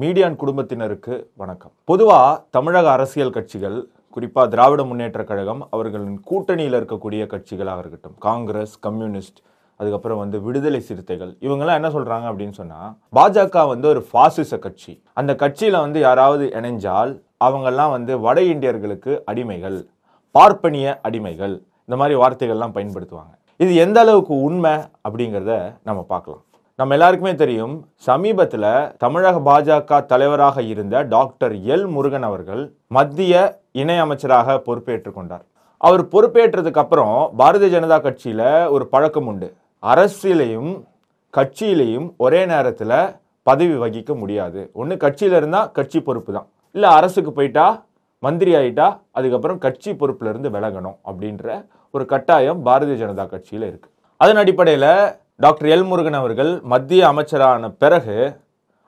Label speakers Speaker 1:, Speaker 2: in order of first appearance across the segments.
Speaker 1: மீடியான் குடும்பத்தினருக்கு வணக்கம். பொதுவாக தமிழக அரசியல் கட்சிகள் குறிப்பாக திராவிட முன்னேற்ற கழகம் அவர்களின் கூட்டணியில் இருக்கக்கூடிய கட்சிகளாக இருக்கட்டும் காங்கிரஸ் கம்யூனிஸ்ட் அதுக்கப்புறம் வந்து விடுதலை சிறுத்தைகள் இவங்கெல்லாம் என்ன சொல்கிறாங்க அப்படின்னு சொன்னால் பாஜக வந்து ஒரு ஃபாசிச கட்சி. அந்த கட்சியில் வந்து யாராவது இணைஞ்சால் அவங்கெல்லாம் வந்து வட இந்தியர்களுக்கு அடிமைகள் பார்ப்பனிய அடிமைகள் இந்த மாதிரி வார்த்தைகள்லாம் பயன்படுத்துவாங்க. இது எந்த அளவுக்கு உண்மை அப்படிங்கிறத நம்ம பார்க்கலாம். நம்ம எல்லாருக்குமே தெரியும் சமீபத்தில் தமிழக பாஜக தலைவராக இருந்த டாக்டர் எல் முருகன் அவர்கள் மத்திய இணை அமைச்சராக பொறுப்பேற்றுக் கொண்டார். அவர் பொறுப்பேற்றதுக்கு அப்புறம் பாரதிய ஜனதா கட்சியில் ஒரு பழக்கம் உண்டு. அரசியலையும் கட்சியிலையும் ஒரே நேரத்தில் பதவி வகிக்க முடியாது. ஒன்று கட்சியில் இருந்தால் கட்சி பொறுப்பு தான். இல்லை அரசுக்கு போயிட்டா மந்திரி ஆயிட்டா அதுக்கப்புறம் கட்சி பொறுப்புலேருந்து விலகணும் அப்படின்ற ஒரு கட்டாயம் பாரதிய ஜனதா கட்சியில் இருக்குது அதன் அடிப்படையில் டாக்டர் எல் முருகன் அவர்கள் மத்திய அமைச்சரான பிறகு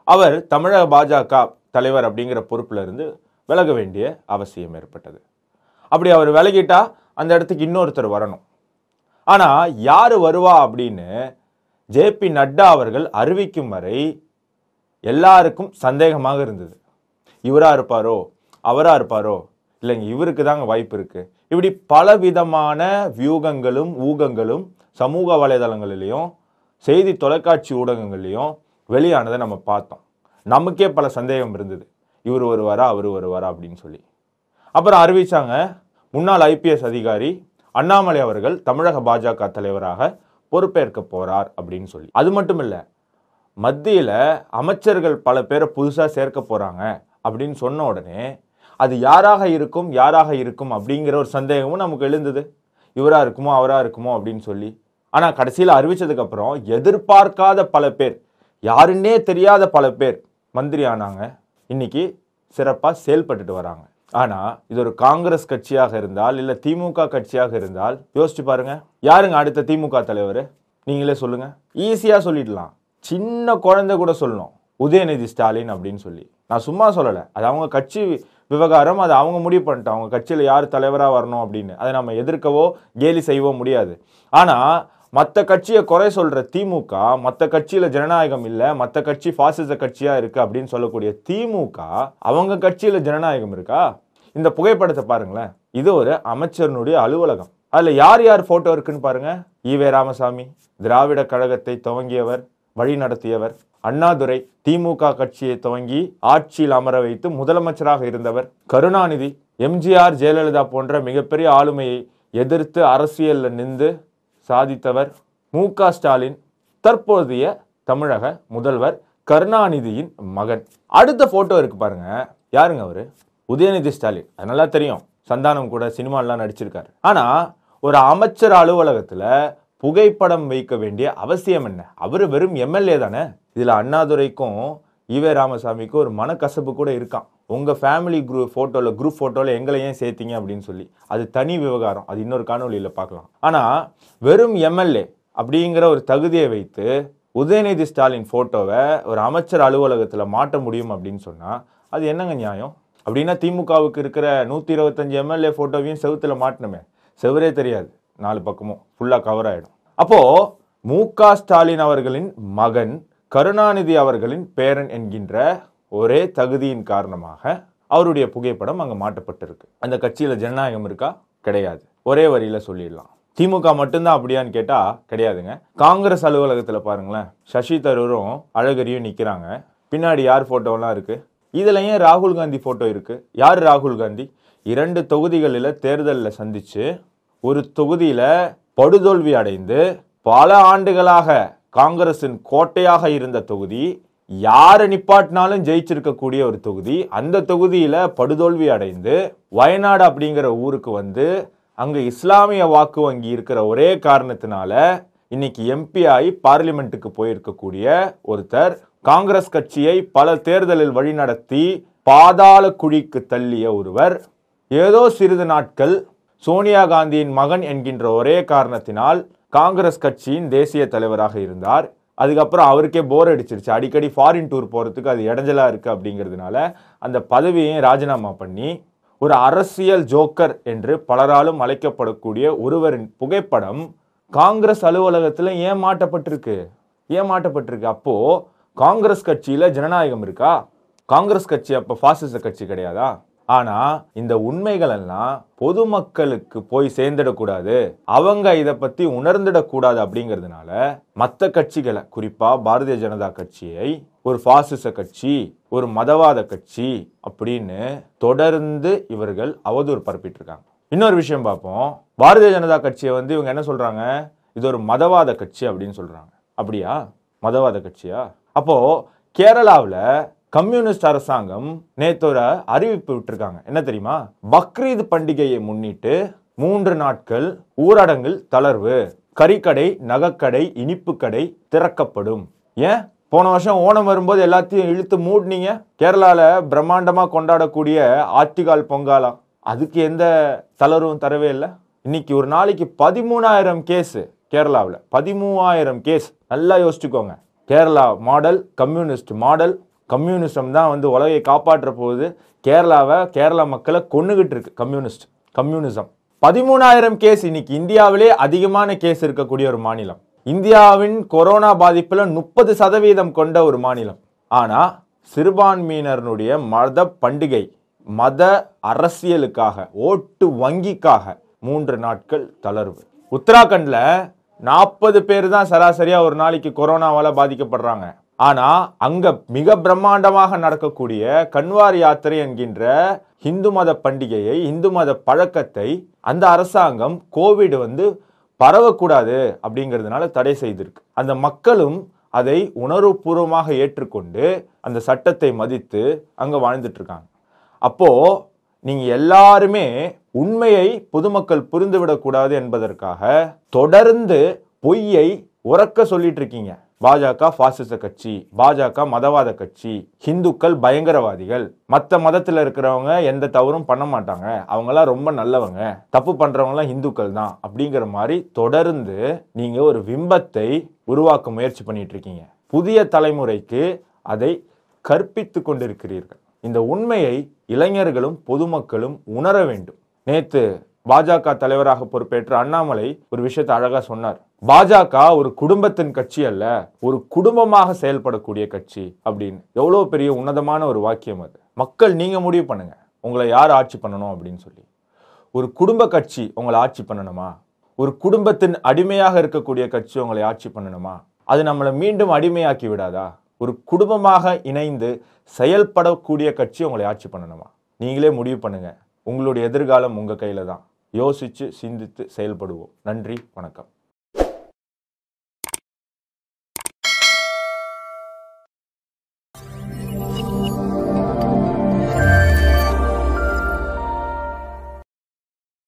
Speaker 1: அவர் தமிழக பாஜக தலைவர் அப்படிங்கிற பொறுப்பில் இருந்து விலக வேண்டிய அவசியம் ஏற்பட்டது. அப்படி அவர் விலகிட்டா அந்த இடத்துக்கு இன்னொருத்தர் வரணும். ஆனால் யார் வருவா அப்படின்னு ஜேபி நட்டா அவர்கள் அறிவிக்கும் வரை எல்லாருக்கும் சந்தேகமாக இருந்தது. இவராக இருப்பாரோ? அவராக இருப்பாரோ? இல்லைங்க இவருக்கு தாங்க வாய்ப்பு இருக்குது இப்படி பலவிதமான வியூகங்களும் ஊகங்களும் சமூக வலைதளங்களிலையும் செய்தி தொலைக்காட்சி ஊடகங்கள்லேயும் வெளியானதை நம்ம பார்த்தோம். நமக்கே பல சந்தேகம் இருந்தது. இவர் வருவாரா அவர் வருவாரா அப்படின்னு சொல்லி. அப்புறம் அறிவித்தாங்க முன்னாள் ஐபிஎஸ் அதிகாரி அண்ணாமலை அவர்கள் தமிழக பாஜக தலைவராக பொறுப்பேற்க போகிறார் அப்படின்னு சொல்லி. அது மட்டும் இல்லை மத்தியில் அமைச்சர்கள் பல பேரை புதுசாக சேர்க்க போகிறாங்க அப்படின்னு சொன்ன உடனே அது யாராக இருக்கும் யாராக இருக்கும் அப்படிங்கிற ஒரு சந்தேகமும் நமக்கு எழுந்தது. இவராக இருக்குமோ அவராக இருக்குமோ அப்படின்னு சொல்லி ஆனால் கடைசியில் அறிவித்ததுக்கப்புறம் எதிர்பார்க்காத பல பேர் யாருன்னே தெரியாத பல பேர் மந்திரி ஆனாங்க. இன்னைக்கு சிறப்பாக செயல்பட்டுட்டு வராங்க. ஆனால் இது ஒரு காங்கிரஸ் கட்சியாக இருந்தால் இல்லை திமுக கட்சியாக இருந்தால் யோசிச்சு பாருங்க. யாருங்க அடுத்த திமுக தலைவர்? நீங்களே சொல்லுங்க. ஈஸியாக சொல்லிடலாம். சின்ன குழந்தை கூட சொல்லணும். உதயநிதி ஸ்டாலின் அப்படின்னு சொல்லி. நான் சும்மா சொல்லலை. அது அவங்க கட்சி விவகாரம் அது அவங்க முடிவு பண்ணிட்டோம் அவங்க கட்சியில் யார் தலைவராக வரணும் அப்படின்னு. அதை நம்ம எதிர்க்கவோ கேலி செய்யவோ முடியாது. ஆனால் மற்ற கட்சியை குறை சொல்கிற திமுக மற்ற கட்சியில் ஜனநாயகம் இல்லை மற்ற கட்சி பாசிச கட்சியாக இருக்குது அப்படின்னு சொல்லக்கூடிய திமுக அவங்க கட்சியில் ஜனநாயகம் இருக்கா? இந்த புகைப்படத்தை பாருங்களேன். இது ஒரு அமைச்சரனுடைய அலுவலகம். அதில் யார் யார் ஃபோட்டோ இருக்குன்னு பாருங்கள் ஈவே ராமசாமி திராவிட கழகத்தை துவங்கியவர் வழி நடத்தியவர் அண்ணாதுரை திமுக கட்சியை துவங்கி ஆட்சியில் அமர வைத்து முதலமைச்சராக இருந்தவர் கருணாநிதி எம்ஜிஆர் ஜெயலலிதா போன்ற மிகப்பெரிய ஆளுமையை எதிர்த்து அரசியலில் நின்று சாதித்தவர் மு க ஸ்டாலின் தற்போதைய தமிழக முதல்வர் கருணாநிதியின் மகன். அடுத்த போட்டோ இருக்கு பாருங்க. யாருங்க அவரு? உதயநிதி ஸ்டாலின். அது நல்லா தெரியும். சந்தானம் கூட சினிமாலாம் நடிச்சிருக்காரு. ஆனா ஒரு அமைச்சர் அலுவலகத்துல புகைப்படம் வைக்க வேண்டிய அவசியம் என்ன? அவரு வெறும் எம்எல்ஏ தானே. இதுல அண்ணாதுரைக்கும் ஈவே ராமசாமிக்கு ஒரு மனக்கசப்பு கூட இருக்கான் உங்கள் ஃபேமிலி குரூப் ஃபோட்டோவில் குரூப் ஃபோட்டோவில் எங்களை ஏன் சேர்த்தீங்க அப்படின்னு சொல்லி. அது தனி விவகாரம். அது இன்னொரு காணொலியில் பார்க்கலாம். ஆனால் வெறும் எம்எல்ஏ அப்படிங்கிற ஒரு தகுதியை வைத்து உதயநிதி ஸ்டாலின் ஃபோட்டோவை ஒரு அமைச்சர் அலுவலகத்தில் மாட்ட முடியும் அப்படின்னு சொன்னால் அது என்னங்க நியாயம்? அப்படின்னா திமுகவுக்கு இருக்கிற நூற்றி இருபத்தஞ்சு எம்எல்ஏ ஃபோட்டோவையும் செவுத்துல மாட்டணுமே. செவரே தெரியாது. நாலு பக்கமும் ஃபுல்லாக கவர் ஆகிடும் அப்போது மு க ஸ்டாலின் அவர்களின் மகன் கருணாநிதி அவர்களின் பேரன் என்கின்ற ஒரே தகுதியின் காரணமாக அவருடைய புகைப்படம் அங்கே மாட்டப்பட்டிருக்கு அந்த கட்சியில் ஜனநாயகம் இருக்கா? கிடையாது. ஒரே வரியில் சொல்லிடலாம். திமுக மட்டும்தான் அப்படியான்னு கேட்டால் கிடையாதுங்க. காங்கிரஸ் அலுவலகத்தில் பாருங்களேன் சசி தரூரும் அழகரியும் நிற்கிறாங்க பின்னாடி யார் ஃபோட்டோலாம் இருக்குது இதில் ஏன் ராகுல் காந்தி ஃபோட்டோ இருக்குது யார் ராகுல் காந்தி? இரண்டு தொகுதிகளில் தேர்தலில் சந்தித்து ஒரு தொகுதியில் படுதோல்வி அடைந்து பல ஆண்டுகளாக காங்கிரசின் கோட்டையாக இருந்த தொகுதி யாரை நிப்பாட்டினாலும் ஜெயிச்சிருக்கக்கூடிய ஒரு தொகுதி அந்த தொகுதியில் படுதோல்வி அடைந்து வயநாடு அப்படிங்கிற ஊருக்கு வந்து அங்கே இஸ்லாமிய வாக்கு வங்கி இருக்கிற ஒரே காரணத்தினால இன்னைக்கு எம்பி ஆகி பார்லிமெண்ட்டுக்கு போயிருக்கக்கூடிய ஒருத்தர் காங்கிரஸ் கட்சியை பல தேர்தலில் வழிநடத்தி பாதாள குழிக்கு தள்ளிய ஒருவர். ஏதோ சிறிது நாட்கள் சோனியா காந்தியின் மகன் என்கின்ற ஒரே காரணத்தினால் காங்கிரஸ் கட்சியின் தேசிய தலைவராக இருந்தார். அதுக்கப்புறம் அவருக்கே போர் அடிச்சிருச்சு. அடிக்கடி ஃபாரின் டூர் போகிறதுக்கு அது இடைஞ்சலாக இருக்குது அப்படிங்கிறதுனால அந்த பதவியையும் ராஜினாமா பண்ணி ஒரு அரசியல் ஜோக்கர் என்று பலராலும் அழைக்கப்படக்கூடிய ஒருவரின் புகைப்படம் காங்கிரஸ் அலுவலகத்தில் ஏன் மாட்டப்பட்டிருக்கு அப்போது காங்கிரஸ் கட்சியில் ஜனநாயகம் இருக்கா? காங்கிரஸ் கட்சி அப்போ ஃபாசிச கட்சி கிடையாதா? ஆனா இந்த உண்மைகள் எல்லாம் பொதுமக்களுக்கு போய் சேர்ந்துடக்கூடாது. அவங்க இதை பத்தி உணர்ந்துடக்கூடாது அப்படிங்கிறதுனால மற்ற கட்சிகளை குறிப்பா பாரதிய ஜனதா கட்சியை ஒரு பாசிச கட்சி ஒரு மதவாத கட்சி அப்படின்னு தொடர்ந்து இவர்கள் அவதூறு பரப்பிட்டு இருக்காங்க இன்னொரு விஷயம் பார்ப்போம். பாரதிய ஜனதா கட்சியை வந்து இவங்க என்ன சொல்றாங்க? இது ஒரு மதவாத கட்சி அப்படின்னு சொல்றாங்க. அப்படியா? மதவாத கட்சியா? அப்போ கேரளாவில் கம்யூனிஸ்ட் அரசாங்கம் நேத்து அறிவிப்பு விட்டுருக்காங்க. என்ன தெரியுமா? பக்ரீத் பண்டிகையை முன்னிட்டு மூன்று நாட்கள் ஊரடங்கில் தளர்வு. கறிக்கடை நகைக்கடை இனிப்பு கடை திறக்கப்படும். ஏன்? போன வருஷம் ஓணம் வரும்போது எல்லாத்தையும் இழுத்து மூடினீங்க. கேரளாவில் பிரம்மாண்டமாக கொண்டாடக்கூடிய ஆத்திகால் பொங்காலா? அதுக்கு எந்த தளர்வும் தரவே இல்லை. இன்னைக்கு ஒரு நாளைக்கு பதிமூணாயிரம் கேஸு கேரளாவில். பதிமூவாயிரம் கேஸ். நல்லா யோசிச்சுக்கோங்க. Kerala model communist model communism தான் வந்து உலகை காப்பாற்ற போகுது. கேரளாவை கேரளா மக்களை கொண்டுகிட்டு இருக்கு கம்யூனிஸ்ட் கம்யூனிசம். பதிமூணாயிரம் கேஸ் இன்னைக்கு இந்தியாவிலே அதிகமான கேஸ் இருக்கக்கூடிய ஒரு மாநிலம். இந்தியாவின் கொரோனா பாதிப்பில் முப்பது சதவீதம் கொண்ட ஒரு மாநிலம். ஆனால் சிறுபான்மையினருடைய மத பண்டிகை மத அரசியலுக்காக ஓட்டு வங்கிக்காக மூன்று நாட்கள் தளர்வு. உத்தராகண்டில் நாற்பது பேர் தான் சராசரியாக ஒரு நாளைக்கு கொரோனாவால் பாதிக்கப்படுறாங்க. ஆனா அங்க மிக பிரம்மாண்டமாக நடக்கக்கூடிய கன்வார் யாத்திரை என்கின்ற இந்து மத பண்டிகையை இந்து மத பழக்கத்தை அந்த அரசாங்கம் கோவிட் வந்து பரவக்கூடாது அப்படிங்கிறதுனால தடை செய்திருக்கு. அந்த மக்களும் அதை உணர்வுபூர்வமாக ஏற்றுக்கொண்டு அந்த சட்டத்தை மதித்து அங்க வாழ்ந்துட்டு இருக்காங்க அப்போ நீங்க எல்லாருமே உண்மையை பொதுமக்கள் புரிந்துவிடக்கூடாது என்பதற்காக தொடர்ந்து பொய்யை உறக்க சொல்லிட்டு இருக்கீங்க பாஜக பாசிச கட்சி பாஜக மதவாத கட்சி ஹிந்துக்கள் பயங்கரவாதிகள். மற்ற மதத்தில் இருக்கிறவங்க எந்த தவறும் பண்ண மாட்டாங்க. அவங்களாம் ரொம்ப நல்லவங்க. தப்பு பண்ணுறவங்களாம் ஹிந்துக்கள் தான் அப்படிங்கிற மாதிரி தொடர்ந்து நீங்கள் ஒரு பிம்பத்தை உருவாக்க முயற்சி பண்ணிட்டு இருக்கீங்க. புதிய தலைமுறைக்கு அதை கற்பித்து கொண்டிருக்கிறீர்கள். இந்த உண்மையை இளைஞர்களும் பொதுமக்களும் உணர வேண்டும். நேற்று பாஜக தலைவராக பொறுப்பேற்ற அண்ணாமலை ஒரு விஷயத்தை அழகாக சொன்னார். பாஜக ஒரு குடும்பத்தின் கட்சி அல்ல ஒரு குடும்பமாக செயல்படக்கூடிய கட்சி அப்படின்னு. எவ்வளோ பெரிய உன்னதமான ஒரு வாக்கியம் அது. மக்கள் நீங்கள் முடிவு பண்ணுங்க. உங்களை யார் ஆட்சி பண்ணணும் அப்படின்னு சொல்லி. ஒரு குடும்ப கட்சி உங்களை ஆட்சி பண்ணணுமா? ஒரு குடும்பத்தின் அடிமையாக இருக்கக்கூடிய கட்சி உங்களை ஆட்சி பண்ணணுமா? அது நம்மளை மீண்டும் அடிமையாக்கி விடாதா? ஒரு குடும்பமாக இணைந்து செயல்படக்கூடிய கட்சி உங்களை ஆட்சி பண்ணணுமா? நீங்களே முடிவு பண்ணுங்க. உங்களுடைய எதிர்காலம் உங்கள் கையில் தான். யோசித்து சிந்தித்து செயல்படுவோம். நன்றி வணக்கம்.